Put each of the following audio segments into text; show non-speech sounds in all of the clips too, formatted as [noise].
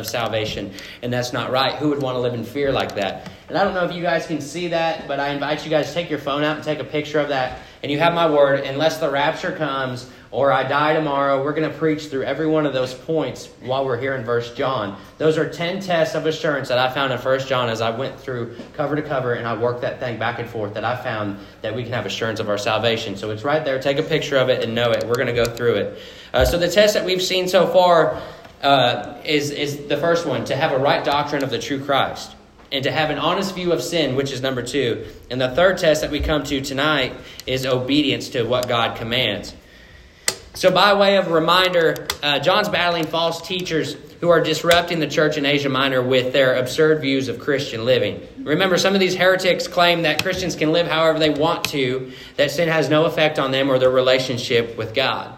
of salvation, and that's not right. Who would want to live in fear like that? And I don't know if you guys can see that, but I invite you guys to take your phone out and take a picture of that. And you have my word, unless the rapture comes or I die tomorrow, we're going to preach through every one of those points while we're here in First John. Those are 10 tests of assurance that I found in First John as I went through cover to cover and I worked that thing back and forth that I found that we can have assurance of our salvation. So it's right there. Take a picture of it and know it. We're going to go through it. Uh, so the test that we've seen so far uh, is, is the first one to have a right doctrine of the true Christ and to have an honest view of sin, which is number two. And the third test that we come to tonight is obedience to what God commands. So, by way of reminder, uh, John's battling false teachers who are disrupting the church in Asia Minor with their absurd views of Christian living. Remember, some of these heretics claim that Christians can live however they want to, that sin has no effect on them or their relationship with God.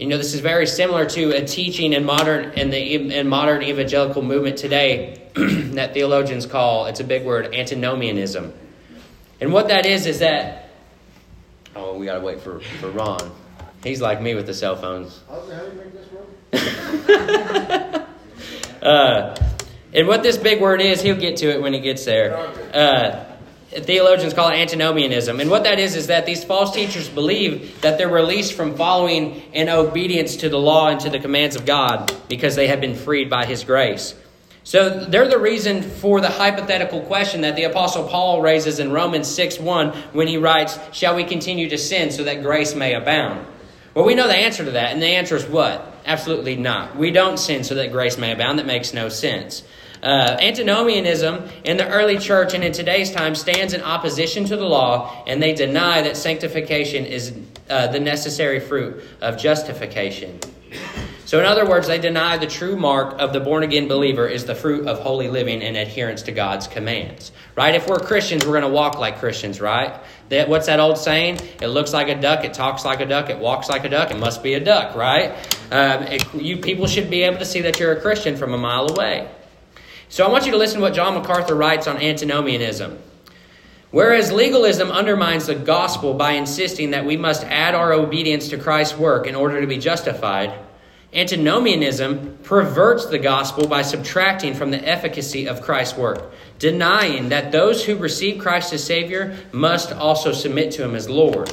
You know, this is very similar to a teaching in modern in the in modern evangelical movement today [clears throat] that theologians call it's a big word antinomianism. And what that is is that oh, we gotta wait for, for Ron. He's like me with the cell phones. How did you make this [laughs] uh, and what this big word is, he'll get to it when he gets there. Uh, theologians call it antinomianism. And what that is, is that these false teachers believe that they're released from following in obedience to the law and to the commands of God because they have been freed by His grace. So they're the reason for the hypothetical question that the Apostle Paul raises in Romans 6 1 when he writes, Shall we continue to sin so that grace may abound? Well, we know the answer to that, and the answer is what? Absolutely not. We don't sin so that grace may abound. That makes no sense. Uh, antinomianism in the early church and in today's time stands in opposition to the law, and they deny that sanctification is uh, the necessary fruit of justification. So, in other words, they deny the true mark of the born again believer is the fruit of holy living and adherence to God's commands. Right? If we're Christians, we're going to walk like Christians, right? That, what's that old saying? It looks like a duck, it talks like a duck, it walks like a duck, it must be a duck, right? Um, it, you people should be able to see that you're a Christian from a mile away. So I want you to listen to what John MacArthur writes on antinomianism. Whereas legalism undermines the gospel by insisting that we must add our obedience to Christ's work in order to be justified, antinomianism perverts the gospel by subtracting from the efficacy of Christ's work, denying that those who receive Christ as Savior must also submit to Him as Lord.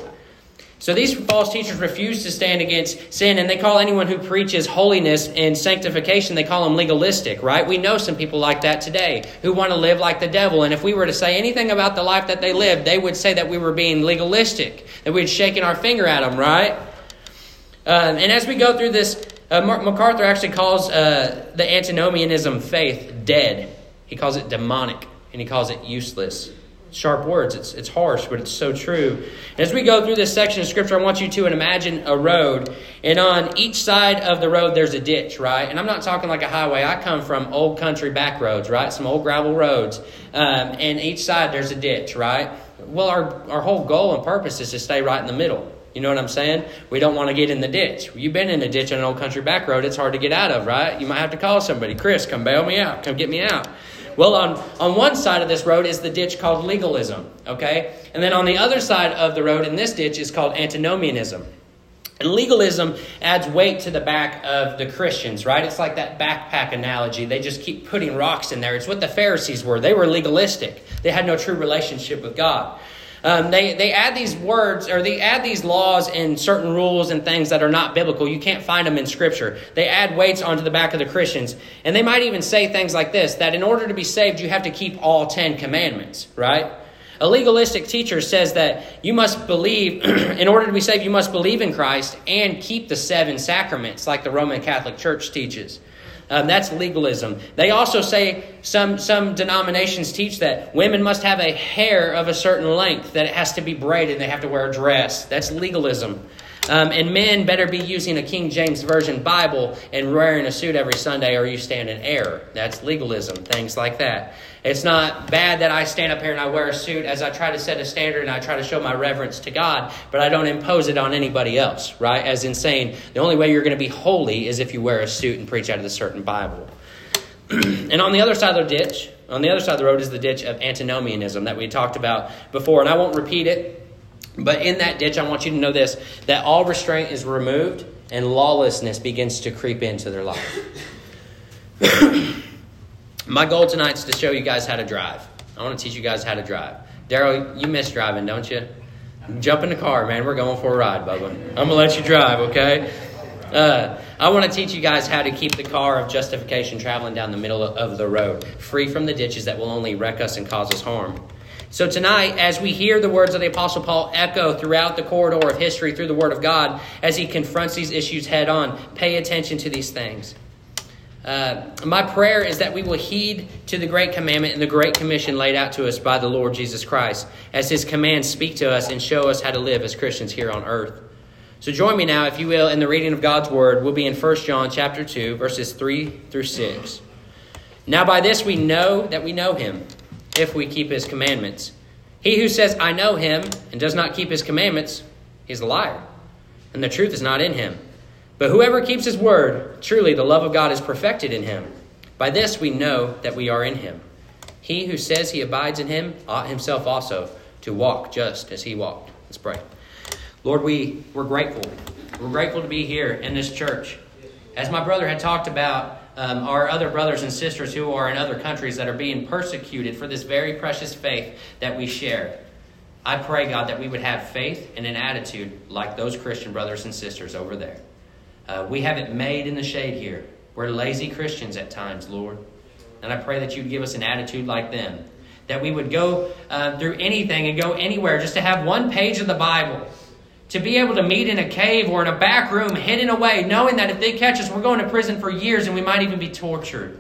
So these false teachers refuse to stand against sin, and they call anyone who preaches holiness and sanctification, they call them legalistic, right? We know some people like that today who want to live like the devil. And if we were to say anything about the life that they lived, they would say that we were being legalistic, that we had shaken our finger at them, right? Uh, and as we go through this, uh, MacArthur actually calls uh, the antinomianism faith dead. He calls it demonic, and he calls it useless sharp words. It's, it's harsh, but it's so true. As we go through this section of Scripture, I want you to imagine a road. And on each side of the road, there's a ditch, right? And I'm not talking like a highway. I come from old country back roads, right? Some old gravel roads. Um, and each side, there's a ditch, right? Well, our, our whole goal and purpose is to stay right in the middle. You know what I'm saying? We don't want to get in the ditch. You've been in a ditch on an old country back road, it's hard to get out of, right? You might have to call somebody. Chris, come bail me out. Come get me out. Well, on, on one side of this road is the ditch called legalism, okay? And then on the other side of the road in this ditch is called antinomianism. And legalism adds weight to the back of the Christians, right? It's like that backpack analogy. They just keep putting rocks in there. It's what the Pharisees were. They were legalistic, they had no true relationship with God. Um, they, they add these words or they add these laws and certain rules and things that are not biblical. You can't find them in Scripture. They add weights onto the back of the Christians. And they might even say things like this that in order to be saved, you have to keep all Ten Commandments, right? A legalistic teacher says that you must believe, [clears throat] in order to be saved, you must believe in Christ and keep the seven sacraments, like the Roman Catholic Church teaches. Um, that's legalism. They also say some, some denominations teach that women must have a hair of a certain length, that it has to be braided, and they have to wear a dress. That's legalism. Um, and men better be using a King James Version Bible and wearing a suit every Sunday, or you stand in error. That's legalism, things like that. It's not bad that I stand up here and I wear a suit as I try to set a standard and I try to show my reverence to God, but I don't impose it on anybody else, right? As in saying, the only way you're going to be holy is if you wear a suit and preach out of the certain Bible. [clears throat] and on the other side of the ditch, on the other side of the road is the ditch of antinomianism that we talked about before, and I won't repeat it, but in that ditch, I want you to know this that all restraint is removed and lawlessness begins to creep into their life. [coughs] My goal tonight is to show you guys how to drive. I want to teach you guys how to drive. Daryl, you miss driving, don't you? Jump in the car, man. We're going for a ride, Bubba. I'm going to let you drive, okay? Uh, I want to teach you guys how to keep the car of justification traveling down the middle of the road, free from the ditches that will only wreck us and cause us harm. So, tonight, as we hear the words of the Apostle Paul echo throughout the corridor of history through the Word of God, as he confronts these issues head on, pay attention to these things. Uh, my prayer is that we will heed to the great commandment and the great commission laid out to us by the Lord Jesus Christ, as his commands speak to us and show us how to live as Christians here on earth. So join me now, if you will, in the reading of God's word. We'll be in 1 John chapter 2, verses 3 through 6. Now by this we know that we know him if we keep his commandments. He who says, I know him, and does not keep his commandments, is a liar, and the truth is not in him. But whoever keeps his word, truly the love of God is perfected in him. By this we know that we are in him. He who says he abides in him ought himself also to walk just as he walked. Let's pray. Lord, we, we're grateful. We're grateful to be here in this church. As my brother had talked about, um, our other brothers and sisters who are in other countries that are being persecuted for this very precious faith that we share. I pray, God, that we would have faith and an attitude like those Christian brothers and sisters over there. Uh, we have it made in the shade here. We're lazy Christians at times, Lord. And I pray that you'd give us an attitude like them. That we would go uh, through anything and go anywhere just to have one page of the Bible to be able to meet in a cave or in a back room hidden away, knowing that if they catch us, we're going to prison for years and we might even be tortured.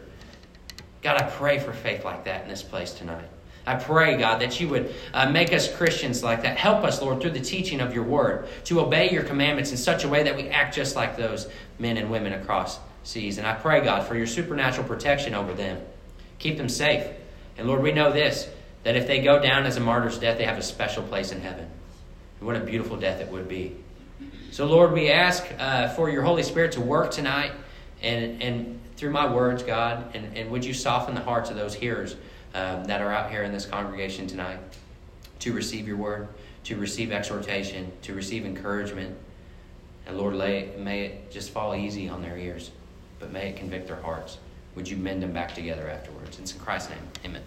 God, I pray for faith like that in this place tonight. I pray, God, that you would uh, make us Christians like that. Help us, Lord, through the teaching of your word to obey your commandments in such a way that we act just like those men and women across seas. And I pray, God, for your supernatural protection over them. Keep them safe. And Lord, we know this that if they go down as a martyr's death, they have a special place in heaven. What a beautiful death it would be. So, Lord, we ask uh, for your Holy Spirit to work tonight and, and through my words, God, and, and would you soften the hearts of those hearers um, that are out here in this congregation tonight to receive your word, to receive exhortation, to receive encouragement. And Lord, lay, may it just fall easy on their ears, but may it convict their hearts. Would you mend them back together afterwards? It's in Christ's name.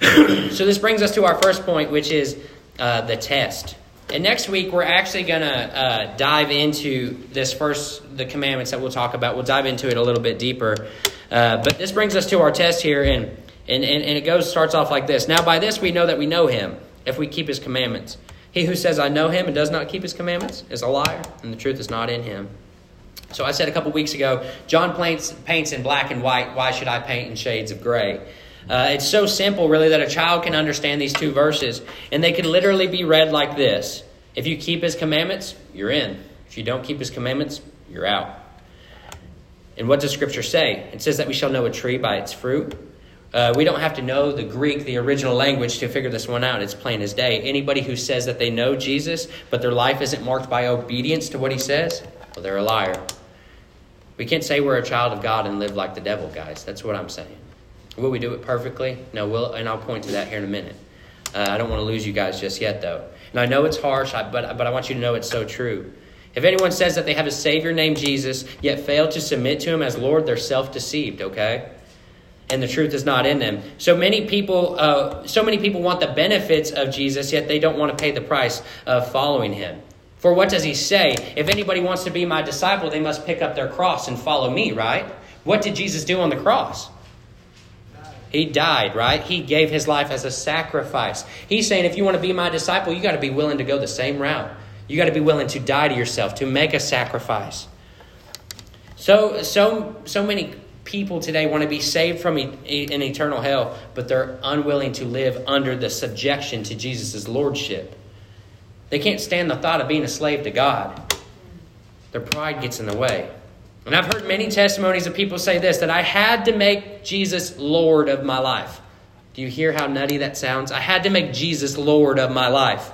Amen. [clears throat] so this brings us to our first point, which is uh, the test. And next week, we're actually going to uh, dive into this first, the commandments that we'll talk about. We'll dive into it a little bit deeper. Uh, but this brings us to our test here, and, and, and, and it goes starts off like this. Now, by this we know that we know him, if we keep his commandments. He who says, I know him, and does not keep his commandments is a liar, and the truth is not in him. So I said a couple weeks ago, John paints, paints in black and white. Why should I paint in shades of gray? Uh, it's so simple, really, that a child can understand these two verses, and they can literally be read like this If you keep his commandments, you're in. If you don't keep his commandments, you're out. And what does Scripture say? It says that we shall know a tree by its fruit. Uh, we don't have to know the Greek, the original language, to figure this one out. It's plain as day. Anybody who says that they know Jesus, but their life isn't marked by obedience to what he says, well, they're a liar. We can't say we're a child of God and live like the devil, guys. That's what I'm saying. Will we do it perfectly? No, we'll, and I'll point to that here in a minute. Uh, I don't want to lose you guys just yet, though. And I know it's harsh, but, but I want you to know it's so true. If anyone says that they have a Savior named Jesus, yet fail to submit to Him as Lord, they're self deceived, okay? And the truth is not in them. So many people, uh, so many people want the benefits of Jesus, yet they don't want to pay the price of following Him. For what does He say? If anybody wants to be my disciple, they must pick up their cross and follow me, right? What did Jesus do on the cross? He died, right? He gave his life as a sacrifice. He's saying, if you want to be my disciple, you got to be willing to go the same route. You got to be willing to die to yourself, to make a sacrifice. So, so, so many people today want to be saved from an eternal hell, but they're unwilling to live under the subjection to Jesus' lordship. They can't stand the thought of being a slave to God. Their pride gets in the way. And I've heard many testimonies of people say this that I had to make Jesus Lord of my life. Do you hear how nutty that sounds? I had to make Jesus Lord of my life.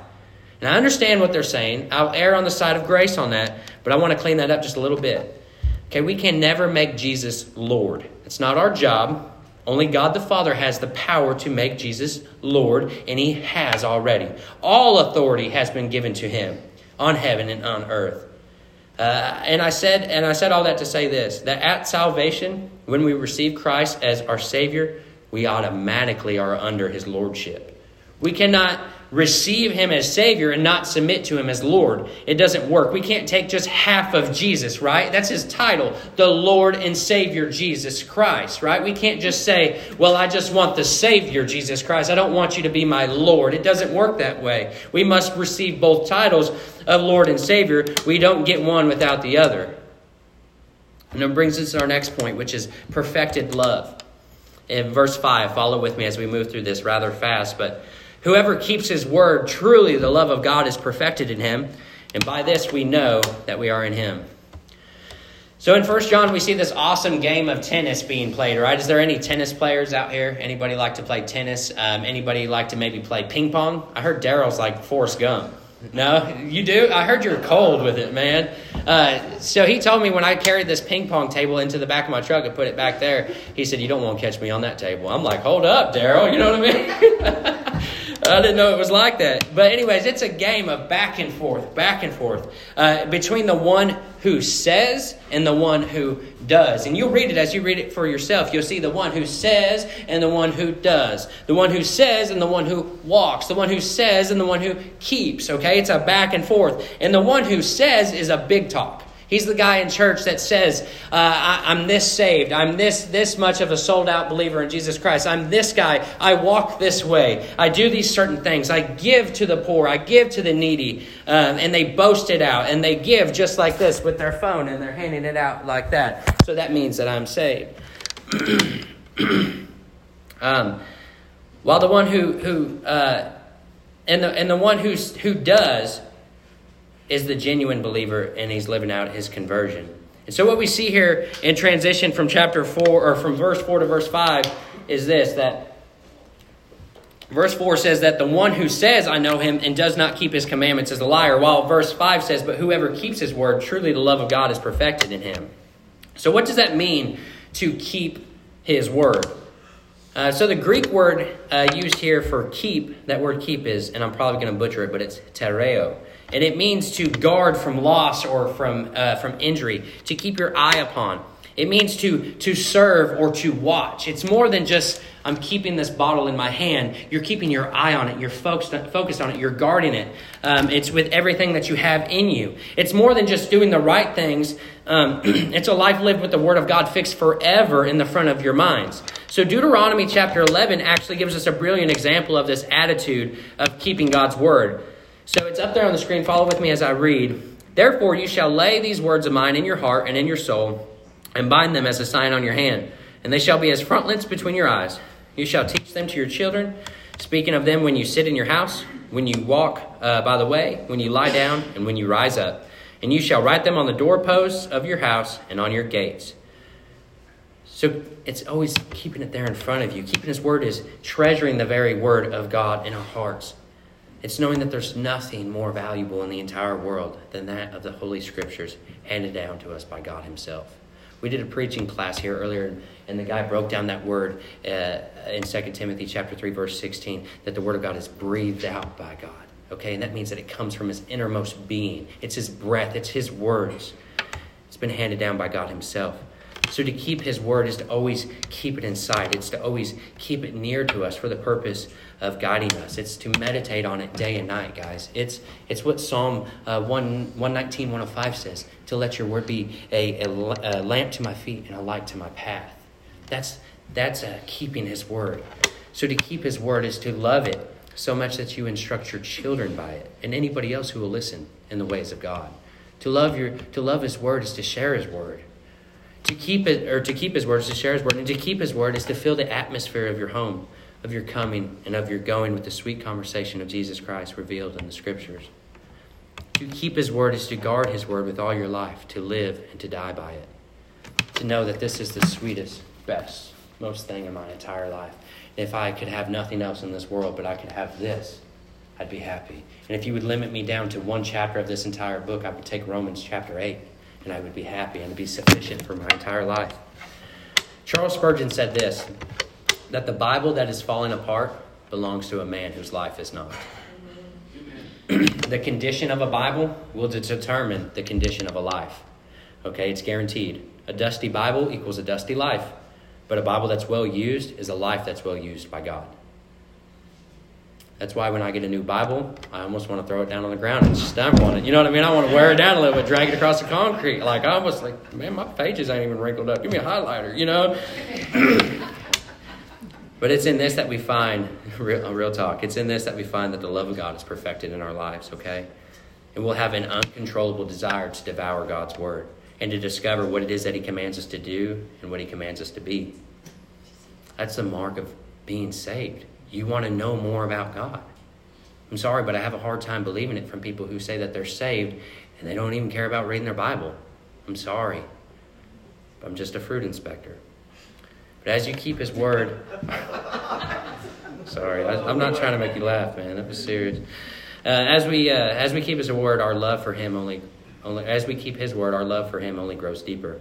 And I understand what they're saying. I'll err on the side of grace on that, but I want to clean that up just a little bit. Okay, we can never make Jesus Lord. It's not our job. Only God the Father has the power to make Jesus Lord, and He has already. All authority has been given to Him on heaven and on earth. Uh, and I said, and I said all that to say this: that at salvation, When we receive Christ as our Savior, we automatically are under His Lordship. We cannot receive him as Savior and not submit to him as Lord. It doesn't work. We can't take just half of Jesus, right? That's his title, the Lord and Savior Jesus Christ, right? We can't just say, well, I just want the Savior Jesus Christ. I don't want you to be my Lord. It doesn't work that way. We must receive both titles of Lord and Savior. We don't get one without the other. And it brings us to our next point, which is perfected love. In verse 5, follow with me as we move through this rather fast, but Whoever keeps his word, truly the love of God is perfected in him. And by this we know that we are in him. So in First John, we see this awesome game of tennis being played, right? Is there any tennis players out here? Anybody like to play tennis? Um, anybody like to maybe play ping pong? I heard Daryl's like Forrest Gump. No, you do? I heard you're cold with it, man. Uh, so he told me when I carried this ping pong table into the back of my truck and put it back there, he said, You don't want to catch me on that table. I'm like, Hold up, Daryl. You know what I mean? [laughs] I didn't know it was like that. But, anyways, it's a game of back and forth, back and forth uh, between the one who says and the one who does. And you'll read it as you read it for yourself. You'll see the one who says and the one who does. The one who says and the one who walks. The one who says and the one who keeps. Okay? It's a back and forth. And the one who says is a big talk. He's the guy in church that says, uh, I, am this saved. I'm this, this much of a sold out believer in Jesus Christ. I'm this guy. I walk this way. I do these certain things. I give to the poor. I give to the needy. Um, and they boast it out. And they give just like this with their phone and they're handing it out like that. So that means that I'm saved. [clears throat] um, while the one who, who uh, and, the, and the one who's, who does is the genuine believer and he's living out his conversion. And so, what we see here in transition from chapter 4 or from verse 4 to verse 5 is this that verse 4 says that the one who says, I know him, and does not keep his commandments is a liar, while verse 5 says, But whoever keeps his word, truly the love of God is perfected in him. So, what does that mean to keep his word? Uh, so, the Greek word uh, used here for keep, that word keep is, and I'm probably going to butcher it, but it's tereo and it means to guard from loss or from, uh, from injury, to keep your eye upon. It means to, to serve or to watch. It's more than just, I'm keeping this bottle in my hand. You're keeping your eye on it. You're focused, focused on it. You're guarding it. Um, it's with everything that you have in you. It's more than just doing the right things. Um, [clears throat] it's a life lived with the Word of God fixed forever in the front of your minds. So Deuteronomy chapter 11 actually gives us a brilliant example of this attitude of keeping God's Word. So it's up there on the screen. Follow with me as I read. Therefore, you shall lay these words of mine in your heart and in your soul, and bind them as a sign on your hand, and they shall be as frontlets between your eyes. You shall teach them to your children, speaking of them when you sit in your house, when you walk uh, by the way, when you lie down, and when you rise up. And you shall write them on the doorposts of your house and on your gates. So it's always keeping it there in front of you. Keeping His word is treasuring the very word of God in our hearts. It's knowing that there's nothing more valuable in the entire world than that of the Holy Scriptures handed down to us by God Himself. We did a preaching class here earlier, and the guy broke down that word uh, in 2 Timothy chapter 3, verse 16, that the Word of God is breathed out by God. Okay, and that means that it comes from His innermost being. It's His breath, it's His words. It's been handed down by God Himself. So to keep His Word is to always keep it in sight, it's to always keep it near to us for the purpose of guiding us. It's to meditate on it day and night, guys. It's, it's what Psalm uh, 1, 119, 105 says to let your word be a, a, a, lamp to my feet and a light to my path. That's, that's uh, keeping his word. So to keep his word is to love it so much that you instruct your children by it and anybody else who will listen in the ways of God. To love, your, to love his word is to share his word. To keep it or to keep his word is to share his word, and to keep his word is to fill the atmosphere of your home of your coming and of your going with the sweet conversation of Jesus Christ revealed in the Scriptures. To keep His word is to guard His word with all your life, to live and to die by it. To know that this is the sweetest, best, most thing in my entire life. And if I could have nothing else in this world, but I could have this, I'd be happy. And if you would limit me down to one chapter of this entire book, I would take Romans chapter 8, and I would be happy and be sufficient for my entire life. Charles Spurgeon said this that the Bible that is falling apart belongs to a man whose life is not. [clears throat] the condition of a Bible will determine the condition of a life. Okay, it's guaranteed. A dusty Bible equals a dusty life, but a Bible that's well used is a life that's well used by God. That's why when I get a new Bible, I almost want to throw it down on the ground and stamp on it. You know what I mean? I want to wear it down a little bit, drag it across the concrete. Like I almost like, man, my pages ain't even wrinkled up. Give me a highlighter, you know? [clears throat] but it's in this that we find [laughs] real, real talk. It's in this that we find that the love of God is perfected in our lives, okay? And we'll have an uncontrollable desire to devour God's word and to discover what it is that He commands us to do and what He commands us to be. That's the mark of being saved. You want to know more about God. I'm sorry, but I have a hard time believing it from people who say that they're saved and they don't even care about reading their Bible. I'm sorry. I'm just a fruit inspector. But as you keep His word, sorry, I, am not trying to make you laugh, man. That was serious. Uh, as we uh, as we keep His word, our love for Him only only as we keep His word, our love for Him only grows deeper.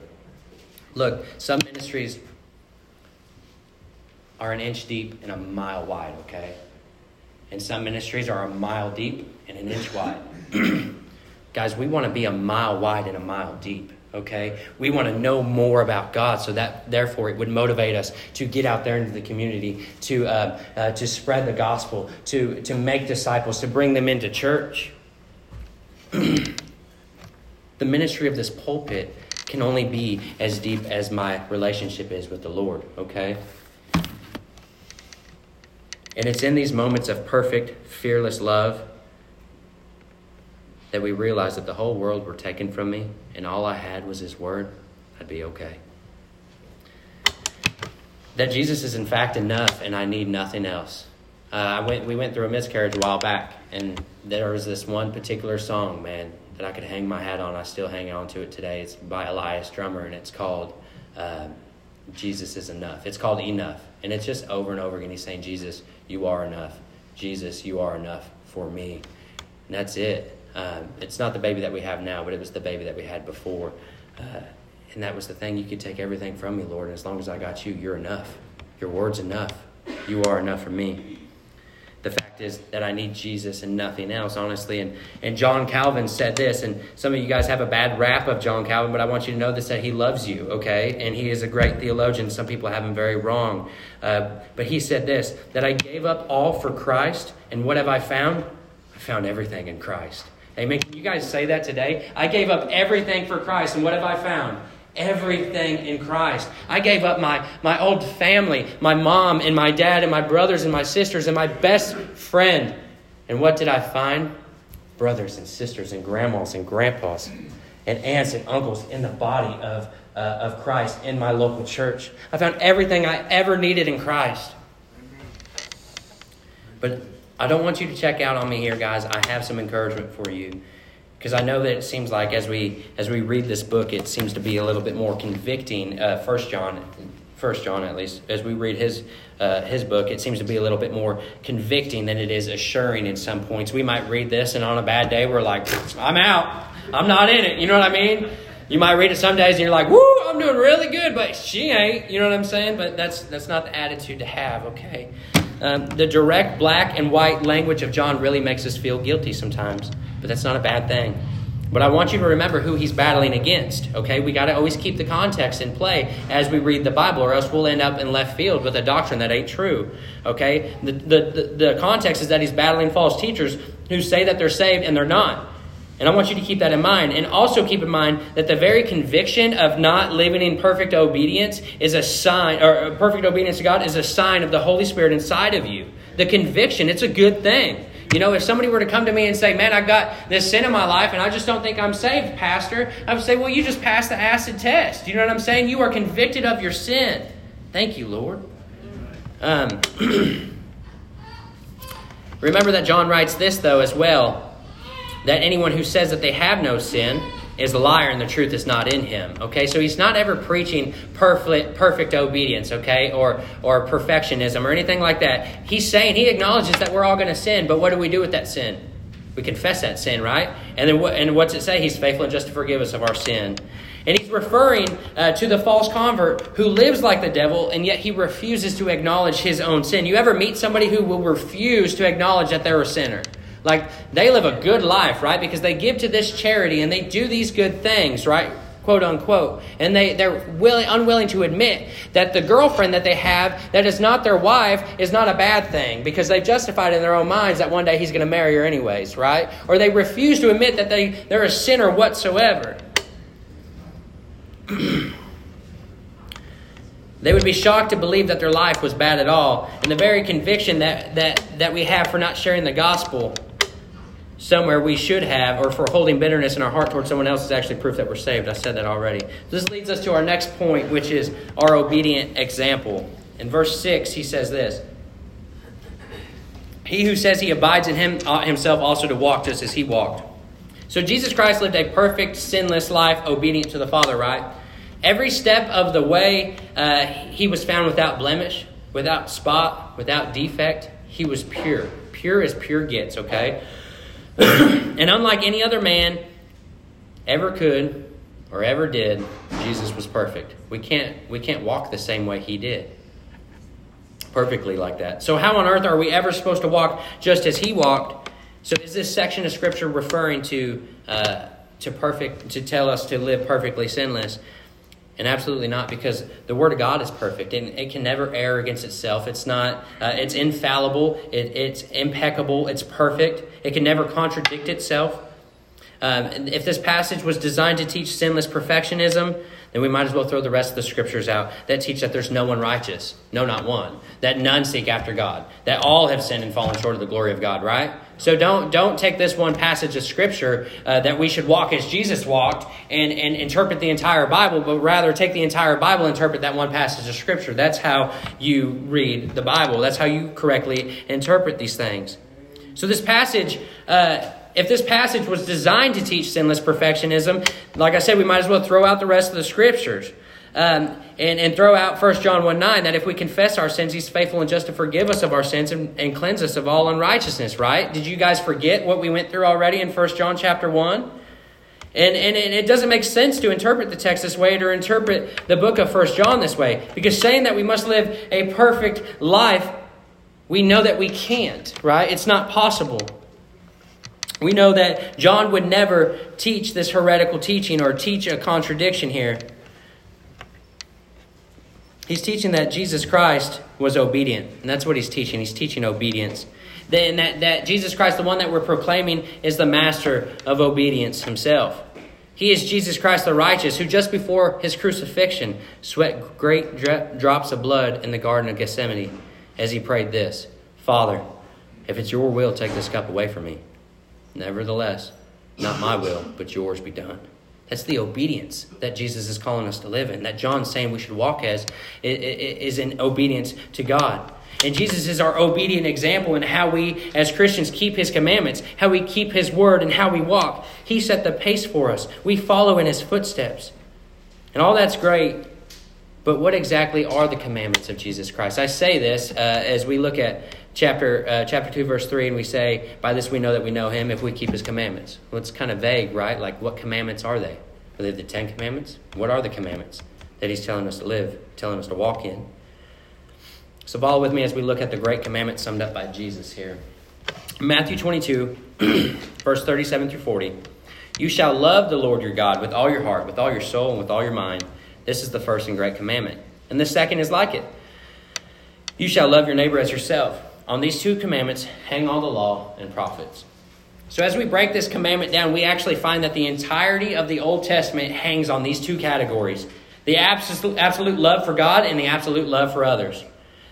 Look, some ministries are an inch deep and a mile wide, okay? And some ministries are a mile deep and an inch wide. [clears throat] Guys, we want to be a mile wide and a mile deep, okay? We want to know more about God, so that therefore it would motivate us to get out there into the community, to uh, uh, to spread the gospel, to to make disciples, to bring them into church. [clears throat] The ministry of this pulpit can only be as deep as my relationship is with the Lord, okay? And it's in these moments of perfect, fearless love that we realize that the whole world were taken from me and all I had was His Word, I'd be okay. That Jesus is in fact enough and I need nothing else. Uh, I went, we went through a miscarriage a while back, and there was this one particular song, man, that I could hang my hat on. I still hang on to it today. It's by Elias Dummer, and it's called uh, Jesus is Enough. It's called Enough. And it's just over and over again. He's saying, Jesus, you are enough. Jesus, you are enough for me. And that's it. Um, it's not the baby that we have now, but it was the baby that we had before. Uh, and that was the thing. You could take everything from me, Lord. And as long as I got you, you're enough. Your word's enough. You are enough for me the fact is that I need Jesus and nothing else, honestly. And, and John Calvin said this, and some of you guys have a bad rap of John Calvin, but I want you to know this that he loves you, okay? And he is a great theologian. Some people have him very wrong. Uh, but he said this that I gave up all for Christ, and what have I found? I found everything in Christ. Amen. Can you guys say that today? I gave up everything for Christ, and what have I found? Everything in Christ. I gave up my, my old family, my mom and my dad and my brothers and my sisters and my best friend. And what did I find? Brothers and sisters and grandmas and grandpas and aunts and uncles in the body of, uh, of Christ in my local church. I found everything I ever needed in Christ. But I don't want you to check out on me here, guys. I have some encouragement for you because I know that it seems like as we as we read this book, it seems to be a little bit more convicting. Uh, First John, First John, at least as we read his uh, his book, it seems to be a little bit more convicting than it is assuring. In some points, we might read this, and on a bad day, we're like, "I'm out. I'm not in it." You know what I mean? You might read it some days, and you're like, "Woo, I'm doing really good," but she ain't. You know what I'm saying? But that's that's not the attitude to have. Okay. Um, the direct black and white language of John really makes us feel guilty sometimes but that's not a bad thing. But I want you to remember who he's battling against, okay? We got to always keep the context in play as we read the Bible, or else we'll end up in left field with a doctrine that ain't true, okay? The, the, the, the context is that he's battling false teachers who say that they're saved and they're not. And I want you to keep that in mind. And also keep in mind that the very conviction of not living in perfect obedience is a sign, or uh, perfect obedience to God is a sign of the Holy Spirit inside of you. The conviction, it's a good thing. You know, if somebody were to come to me and say, Man, I've got this sin in my life and I just don't think I'm saved, Pastor, I would say, Well, you just passed the acid test. You know what I'm saying? You are convicted of your sin. Thank you, Lord. Um, [clears throat] remember that John writes this, though, as well that anyone who says that they have no sin is a liar and the truth is not in him. Okay, so he's not ever preaching perfect, perfect obedience, okay, or, or perfectionism or anything like that. He's saying, he acknowledges that we're all going to sin, but what do we do with that sin? We confess that sin, right? And then what, and what's it say? He's faithful and just to forgive us of our sin. And he's referring uh, to the false convert who lives like the devil and yet he refuses to acknowledge his own sin. You ever meet somebody who will refuse to acknowledge that they're a sinner? Like they live a good life, right? Because they give to this charity and they do these good things, right? quote unquote. And they, they're willing, unwilling to admit that the girlfriend that they have that is not their wife is not a bad thing because they've justified in their own minds that one day he's going to marry her anyways, right? Or they refuse to admit that they, they're a sinner whatsoever. [clears throat] They would be shocked to believe that their life was bad at all. And the very conviction that, that, that we have for not sharing the gospel somewhere we should have, or for holding bitterness in our heart towards someone else, is actually proof that we're saved. I said that already. This leads us to our next point, which is our obedient example. In verse 6, he says this He who says he abides in him ought himself also to walk just as he walked. So Jesus Christ lived a perfect, sinless life, obedient to the Father, right? Every step of the way, uh, he was found without blemish, without spot, without defect. He was pure. Pure as pure gets, okay? [coughs] and unlike any other man ever could or ever did, Jesus was perfect. We can't, we can't walk the same way he did. Perfectly like that. So, how on earth are we ever supposed to walk just as he walked? So, is this section of Scripture referring to, uh, to perfect, to tell us to live perfectly sinless? And absolutely not, because the Word of God is perfect and it can never err against itself. It's not, uh, it's infallible, it, it's impeccable, it's perfect. It can never contradict itself. Um, if this passage was designed to teach sinless perfectionism, then we might as well throw the rest of the scriptures out that teach that there's no one righteous, no, not one, that none seek after God, that all have sinned and fallen short of the glory of God, right? So don't don't take this one passage of scripture uh, that we should walk as Jesus walked and, and interpret the entire Bible, but rather take the entire Bible and interpret that one passage of scripture. That's how you read the Bible. That's how you correctly interpret these things. So this passage. Uh, if this passage was designed to teach sinless perfectionism, like I said, we might as well throw out the rest of the scriptures. Um, and, and throw out 1 John 1 9 that if we confess our sins, he's faithful and just to forgive us of our sins and, and cleanse us of all unrighteousness, right? Did you guys forget what we went through already in 1 John chapter 1? And, and, and it doesn't make sense to interpret the text this way or interpret the book of 1 John this way. Because saying that we must live a perfect life, we know that we can't, right? It's not possible. We know that John would never teach this heretical teaching or teach a contradiction here. He's teaching that Jesus Christ was obedient, and that's what he's teaching. He's teaching obedience. Then that, that Jesus Christ, the one that we're proclaiming, is the master of obedience himself. He is Jesus Christ the righteous, who just before his crucifixion sweat great drops of blood in the Garden of Gethsemane as he prayed this Father, if it's your will, take this cup away from me. Nevertheless, not my will, but yours be done. That's the obedience that Jesus is calling us to live in, that John's saying we should walk as, is in obedience to God. And Jesus is our obedient example in how we, as Christians, keep his commandments, how we keep his word, and how we walk. He set the pace for us. We follow in his footsteps. And all that's great, but what exactly are the commandments of Jesus Christ? I say this uh, as we look at chapter uh, chapter 2 verse 3 and we say by this we know that we know him if we keep his commandments. Well it's kind of vague right? Like what commandments are they? Are they the ten commandments? What are the commandments that he's telling us to live telling us to walk in? So follow with me as we look at the great commandment summed up by jesus here. Matthew 22 [clears throat] verse 37 through 40 you shall love the lord your god with all your heart with all your soul and with all your mind. This is the first and great commandment. And the second is like it. You shall love your neighbor as yourself on these two commandments hang all the law and prophets. So, as we break this commandment down, we actually find that the entirety of the Old Testament hangs on these two categories the absolute, love for God and the absolute love for others.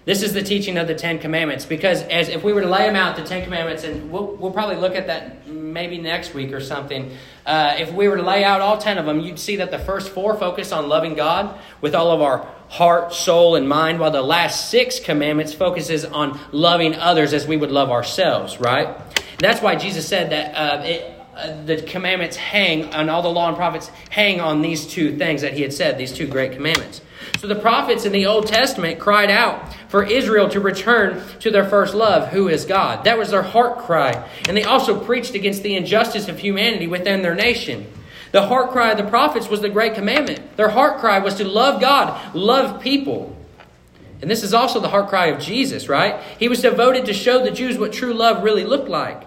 This is the teaching of the Ten Commandments because, as if we were to lay them out, the Ten Commandments, and we'll, we'll probably look at that maybe next week or something. Uh, if we were to lay out all ten of them, you'd see that the first four focus on loving God with all of our heart, soul, and mind, while the last six commandments focuses on loving others as we would love ourselves, right? That's why Jesus said that uh, it, uh, the commandments hang, and all the law and prophets hang on these two things that he had said, these two great commandments. So the prophets in the Old Testament cried out for Israel to return to their first love, who is God. That was their heart cry. And they also preached against the injustice of humanity within their nation. The heart cry of the prophets was the great commandment. Their heart cry was to love God, love people. And this is also the heart cry of Jesus, right? He was devoted to show the Jews what true love really looked like.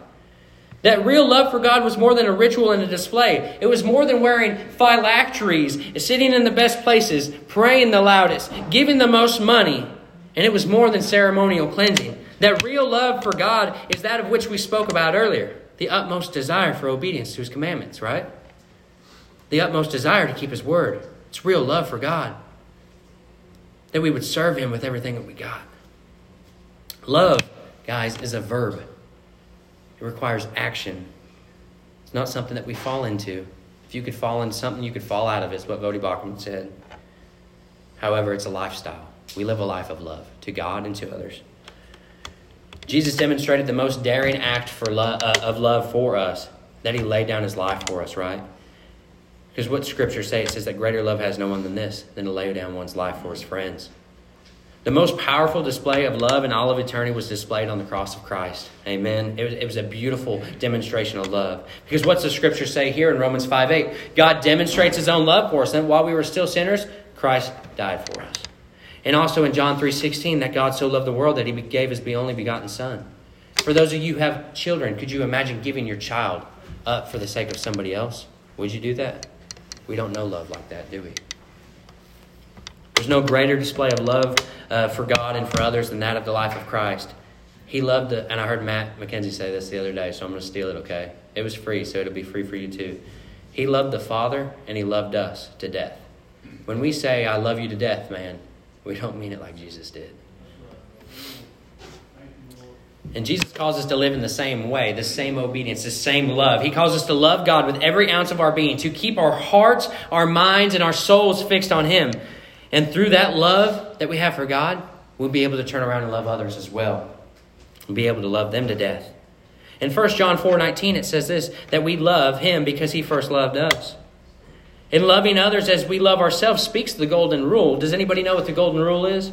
That real love for God was more than a ritual and a display. It was more than wearing phylacteries, sitting in the best places, praying the loudest, giving the most money. And it was more than ceremonial cleansing. That real love for God is that of which we spoke about earlier the utmost desire for obedience to His commandments, right? The utmost desire to keep His word. It's real love for God. That we would serve Him with everything that we got. Love, guys, is a verb, it requires action. It's not something that we fall into. If you could fall into something, you could fall out of it, is what Voddie Baucham said. However, it's a lifestyle. We live a life of love to God and to others. Jesus demonstrated the most daring act for uh, of love for us, that he laid down his life for us, right? Because what Scripture says, it says that greater love has no one than this, than to lay down one's life for his friends. The most powerful display of love in all of eternity was displayed on the cross of Christ. Amen. It was, it was a beautiful demonstration of love. Because what's the Scripture say here in Romans 5 8? God demonstrates his own love for us, and while we were still sinners, Christ died for us. And also in John 3:16 that God so loved the world that he gave his only begotten son. For those of you who have children, could you imagine giving your child up for the sake of somebody else? Would you do that? We don't know love like that, do we? There's no greater display of love uh, for God and for others than that of the life of Christ. He loved the, and I heard Matt McKenzie say this the other day, so I'm going to steal it, okay? It was free, so it'll be free for you too. He loved the Father and he loved us to death. When we say, I love you to death, man, we don't mean it like Jesus did. And Jesus calls us to live in the same way, the same obedience, the same love. He calls us to love God with every ounce of our being, to keep our hearts, our minds, and our souls fixed on Him. And through that love that we have for God, we'll be able to turn around and love others as well. We'll be able to love them to death. In 1 John 4 19, it says this that we love Him because He first loved us. And loving others as we love ourselves speaks the golden rule. Does anybody know what the golden rule is?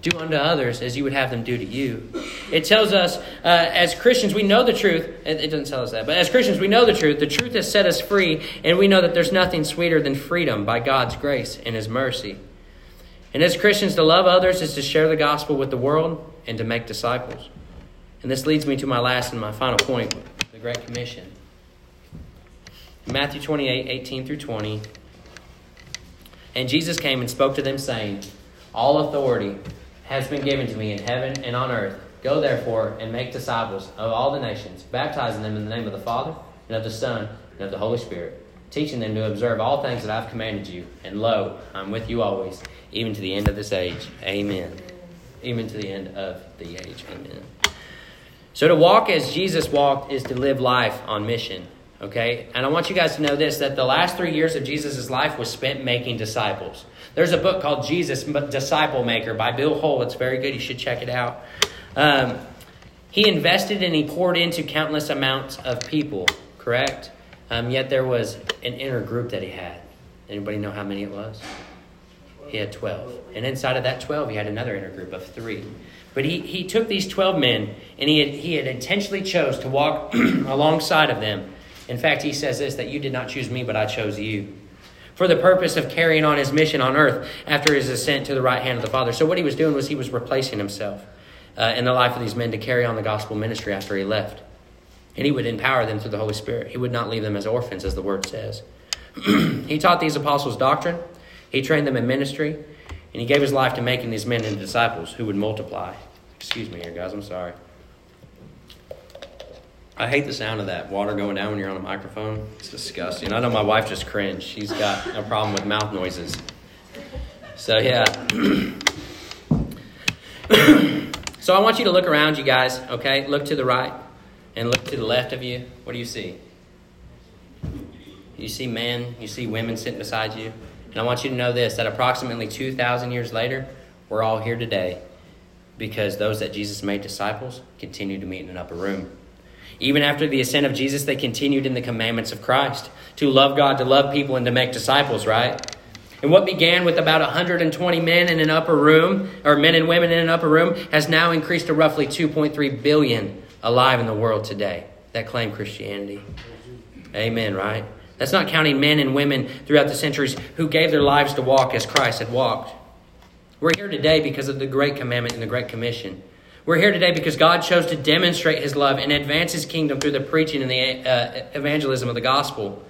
Do unto others as you would have them do to you. It tells us, uh, as Christians, we know the truth. It, it doesn't tell us that, but as Christians, we know the truth. The truth has set us free, and we know that there's nothing sweeter than freedom by God's grace and His mercy. And as Christians, to love others is to share the gospel with the world and to make disciples. And this leads me to my last and my final point the Great Commission. Matthew 28 18 through 20. And Jesus came and spoke to them, saying, All authority has been given to me in heaven and on earth. Go therefore and make disciples of all the nations, baptizing them in the name of the Father, and of the Son, and of the Holy Spirit, teaching them to observe all things that I've commanded you. And lo, I'm with you always, even to the end of this age. Amen. Even to the end of the age. Amen. So to walk as Jesus walked is to live life on mission. Okay? And I want you guys to know this that the last three years of Jesus' life was spent making disciples. There's a book called Jesus Disciple Maker by Bill Hull. It's very good. You should check it out. Um, he invested and he poured into countless amounts of people, correct? Um, yet there was an inner group that he had. Anybody know how many it was? He had 12. And inside of that 12, he had another inner group of three. But he, he took these 12 men and he had, he had intentionally chose to walk [clears throat] alongside of them in fact, he says this that you did not choose me, but I chose you. For the purpose of carrying on his mission on earth after his ascent to the right hand of the Father. So, what he was doing was he was replacing himself uh, in the life of these men to carry on the gospel ministry after he left. And he would empower them through the Holy Spirit. He would not leave them as orphans, as the word says. [clears throat] he taught these apostles doctrine, he trained them in ministry, and he gave his life to making these men into disciples who would multiply. Excuse me here, guys, I'm sorry. I hate the sound of that water going down when you're on a microphone. It's disgusting. I know my wife just cringed. She's got a problem with mouth noises. So, yeah. [coughs] so, I want you to look around you guys, okay? Look to the right and look to the left of you. What do you see? You see men, you see women sitting beside you. And I want you to know this that approximately 2,000 years later, we're all here today because those that Jesus made disciples continue to meet in an upper room. Even after the ascent of Jesus, they continued in the commandments of Christ to love God, to love people, and to make disciples, right? And what began with about 120 men in an upper room, or men and women in an upper room, has now increased to roughly 2.3 billion alive in the world today that claim Christianity. Amen, right? That's not counting men and women throughout the centuries who gave their lives to walk as Christ had walked. We're here today because of the Great Commandment and the Great Commission. We're here today because God chose to demonstrate his love and advance his kingdom through the preaching and the uh, evangelism of the gospel.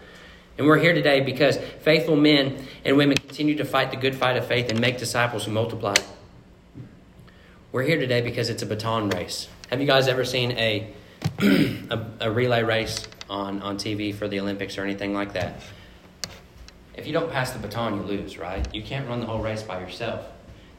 And we're here today because faithful men and women continue to fight the good fight of faith and make disciples who multiply. We're here today because it's a baton race. Have you guys ever seen a, [clears throat] a, a relay race on, on TV for the Olympics or anything like that? If you don't pass the baton, you lose, right? You can't run the whole race by yourself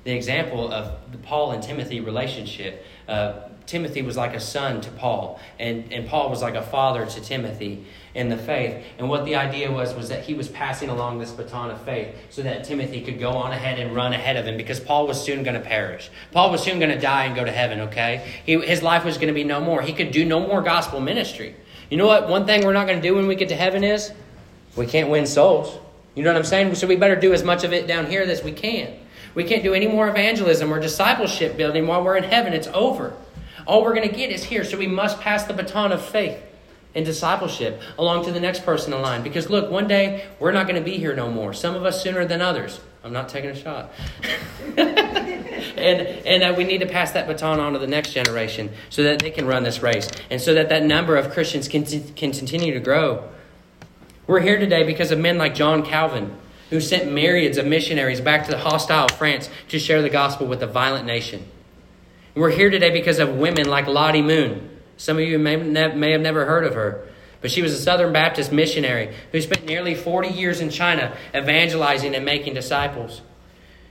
the example of the Paul and Timothy relationship. Uh, Timothy was like a son to Paul, and, and Paul was like a father to Timothy in the faith. And what the idea was was that he was passing along this baton of faith so that Timothy could go on ahead and run ahead of him because Paul was soon going to perish. Paul was soon going to die and go to heaven, okay? He, his life was going to be no more. He could do no more gospel ministry. You know what? One thing we're not going to do when we get to heaven is we can't win souls. You know what I'm saying? So we better do as much of it down here as we can. We can't do any more evangelism or discipleship building while we're in heaven. It's over. All we're going to get is here. So we must pass the baton of faith and discipleship along to the next person in line. Because look, one day we're not going to be here no more. Some of us sooner than others. I'm not taking a shot. [laughs] and and uh, we need to pass that baton on to the next generation so that they can run this race and so that that number of Christians can, t- can continue to grow. We're here today because of men like John Calvin who sent myriads of missionaries back to the hostile France to share the gospel with a violent nation. We're here today because of women like Lottie Moon. Some of you may, may have never heard of her, but she was a Southern Baptist missionary who spent nearly 40 years in China evangelizing and making disciples.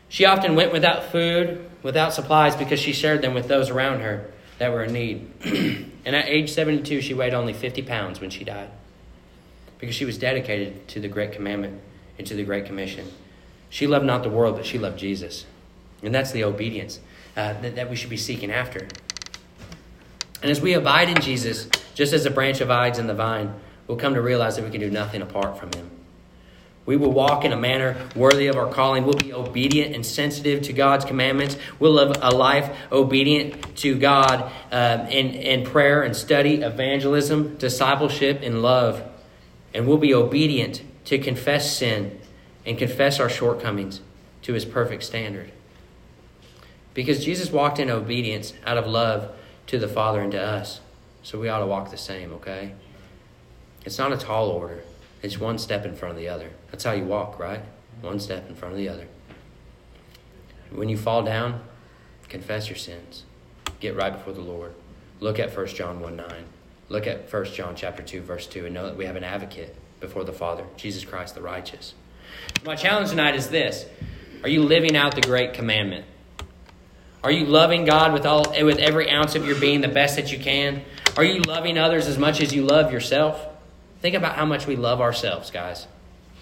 She often went without food, without supplies, because she shared them with those around her that were in need. [clears throat] and at age 72, she weighed only 50 pounds when she died because she was dedicated to the Great Commandment into the Great Commission. She loved not the world, but she loved Jesus. And that's the obedience uh, that, that we should be seeking after. And as we abide in Jesus, just as a branch abides in the vine, we'll come to realize that we can do nothing apart from Him. We will walk in a manner worthy of our calling. We'll be obedient and sensitive to God's commandments. We'll live a life obedient to God uh, in, in prayer and study, evangelism, discipleship, and love. And we'll be obedient to confess sin and confess our shortcomings to his perfect standard. Because Jesus walked in obedience out of love to the Father and to us. So we ought to walk the same, okay? It's not a tall order, it's one step in front of the other. That's how you walk, right? One step in front of the other. When you fall down, confess your sins. Get right before the Lord. Look at 1 John 1 9. Look at 1 John chapter 2, verse 2, and know that we have an advocate before the Father, Jesus Christ the righteous. My challenge tonight is this Are you living out the great commandment? Are you loving God with, all, with every ounce of your being the best that you can? Are you loving others as much as you love yourself? Think about how much we love ourselves, guys.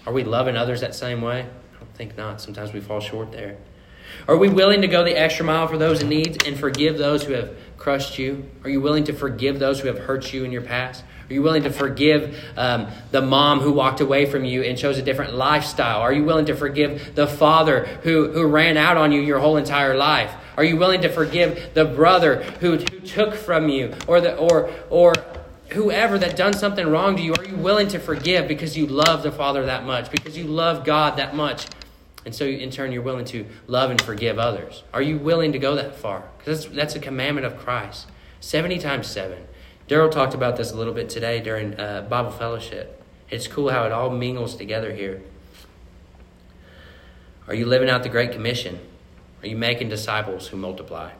Are we loving others that same way? I don't think not. Sometimes we fall short there. Are we willing to go the extra mile for those in need and forgive those who have crushed you? Are you willing to forgive those who have hurt you in your past? Are you willing to forgive um, the mom who walked away from you and chose a different lifestyle? Are you willing to forgive the father who, who ran out on you your whole entire life? Are you willing to forgive the brother who, who took from you or, the, or, or whoever that done something wrong to you? Are you willing to forgive because you love the Father that much, because you love God that much? And so, in turn, you're willing to love and forgive others. Are you willing to go that far? Because that's, that's a commandment of Christ. 70 times 7. Daryl talked about this a little bit today during uh, Bible fellowship. It's cool how it all mingles together here. Are you living out the Great Commission? Are you making disciples who multiply?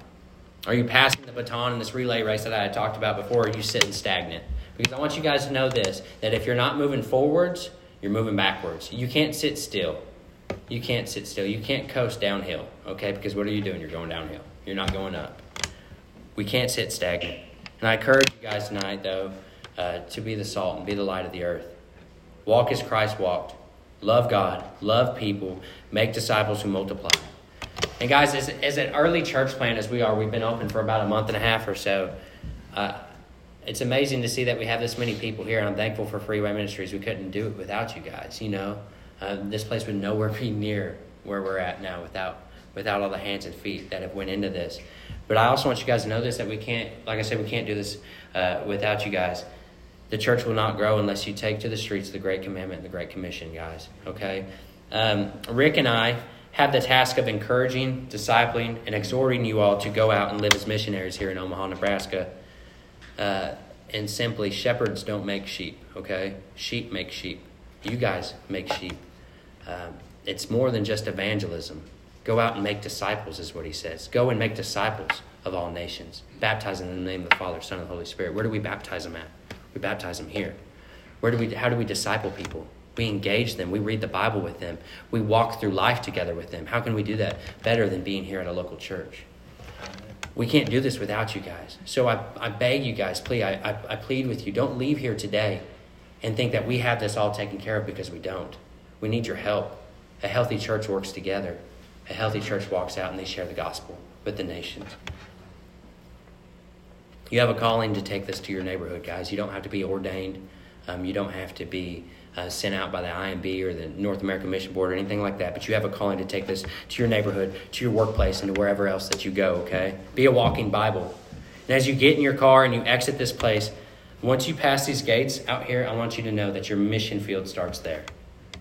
Are you passing the baton in this relay race that I had talked about before, or are you sitting stagnant? Because I want you guys to know this that if you're not moving forwards, you're moving backwards. You can't sit still. You can't sit still. You can't coast downhill, okay? Because what are you doing? You're going downhill. You're not going up. We can't sit stagnant. And I encourage you guys tonight, though, uh, to be the salt and be the light of the earth. Walk as Christ walked. Love God, love people, make disciples who multiply. And guys, as, as an early church plant as we are, we've been open for about a month and a half or so. Uh, it's amazing to see that we have this many people here, and I'm thankful for Freeway Ministries. We couldn't do it without you guys. You know, uh, this place would nowhere be near where we're at now without without all the hands and feet that have went into this. But I also want you guys to know this that we can't, like I said, we can't do this uh, without you guys. The church will not grow unless you take to the streets the Great Commandment and the Great Commission, guys. Okay? Um, Rick and I have the task of encouraging, discipling, and exhorting you all to go out and live as missionaries here in Omaha, Nebraska. Uh, and simply, shepherds don't make sheep, okay? Sheep make sheep. You guys make sheep. Um, it's more than just evangelism. Go out and make disciples, is what he says. Go and make disciples of all nations. Baptize in the name of the Father, Son, and the Holy Spirit. Where do we baptize them at? We baptize them here. Where do we, how do we disciple people? We engage them. We read the Bible with them. We walk through life together with them. How can we do that better than being here at a local church? We can't do this without you guys. So I, I beg you guys, please, I, I, I plead with you, don't leave here today and think that we have this all taken care of because we don't. We need your help. A healthy church works together. A healthy church walks out and they share the gospel with the nations. You have a calling to take this to your neighborhood, guys. You don't have to be ordained. Um, you don't have to be uh, sent out by the IMB or the North American Mission Board or anything like that, but you have a calling to take this to your neighborhood, to your workplace, and to wherever else that you go, okay? Be a walking Bible. And as you get in your car and you exit this place, once you pass these gates out here, I want you to know that your mission field starts there.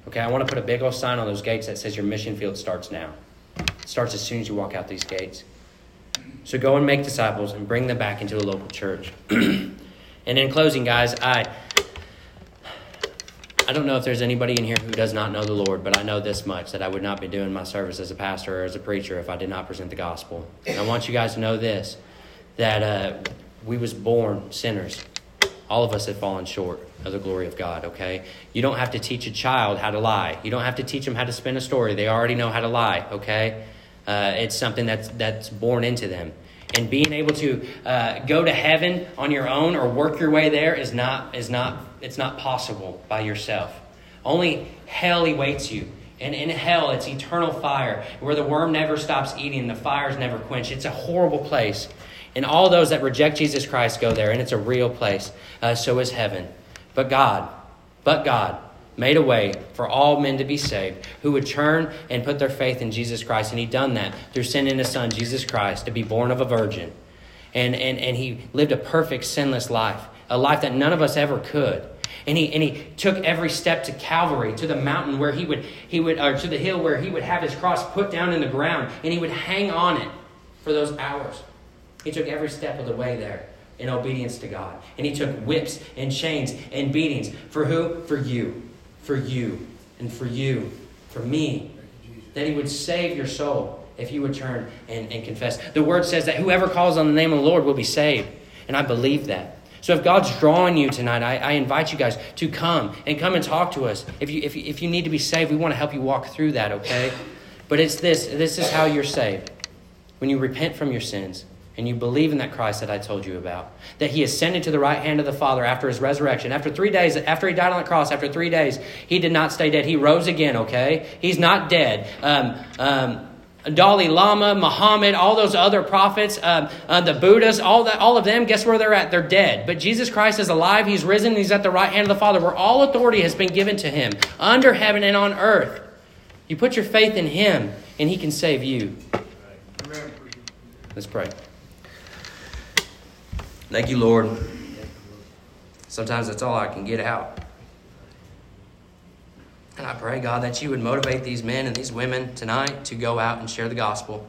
Okay, I want to put a big old sign on those gates that says your mission field starts now. It starts as soon as you walk out these gates. So go and make disciples and bring them back into a local church. [clears throat] and in closing, guys, I I don't know if there's anybody in here who does not know the Lord, but I know this much that I would not be doing my service as a pastor or as a preacher if I did not present the gospel. And I want you guys to know this that uh, we was born sinners. All of us have fallen short of the glory of God, okay? You don't have to teach a child how to lie. You don't have to teach them how to spin a story. They already know how to lie, okay? Uh, it's something that's, that's born into them. And being able to uh, go to heaven on your own or work your way there is not, is not it's not possible by yourself. Only hell awaits you. And in hell, it's eternal fire, where the worm never stops eating, the fires never quench. It's a horrible place. And all those that reject Jesus Christ go there, and it's a real place. Uh, so is heaven. But God, but God, made a way for all men to be saved who would turn and put their faith in Jesus Christ. And He done that through sending His Son, Jesus Christ, to be born of a virgin. And, and, and He lived a perfect, sinless life a life that none of us ever could. And he, and he took every step to Calvary, to the mountain where he would, he would, or to the hill where he would have his cross put down in the ground, and he would hang on it for those hours. He took every step of the way there in obedience to God. And he took whips and chains and beatings. For who? For you. For you. And for you. For me. That he would save your soul if you would turn and, and confess. The word says that whoever calls on the name of the Lord will be saved. And I believe that. So if God's drawing you tonight, I, I, invite you guys to come and come and talk to us. If you, if, you, if you need to be saved, we want to help you walk through that, okay? But it's this this is how you're saved. When you repent from your sins and you believe in that Christ that I told you about, that he ascended to the right hand of the Father after his resurrection. After three days, after he died on the cross, after three days, he did not stay dead. He rose again, okay? He's not dead. Um, um, Dalai Lama, Muhammad, all those other prophets, um, uh, the Buddhas, all that, all of them. Guess where they're at? They're dead. But Jesus Christ is alive. He's risen. He's at the right hand of the Father, where all authority has been given to him, under heaven and on earth. You put your faith in Him, and He can save you. Let's pray. Thank you, Lord. Sometimes that's all I can get out. And I pray, God, that you would motivate these men and these women tonight to go out and share the gospel.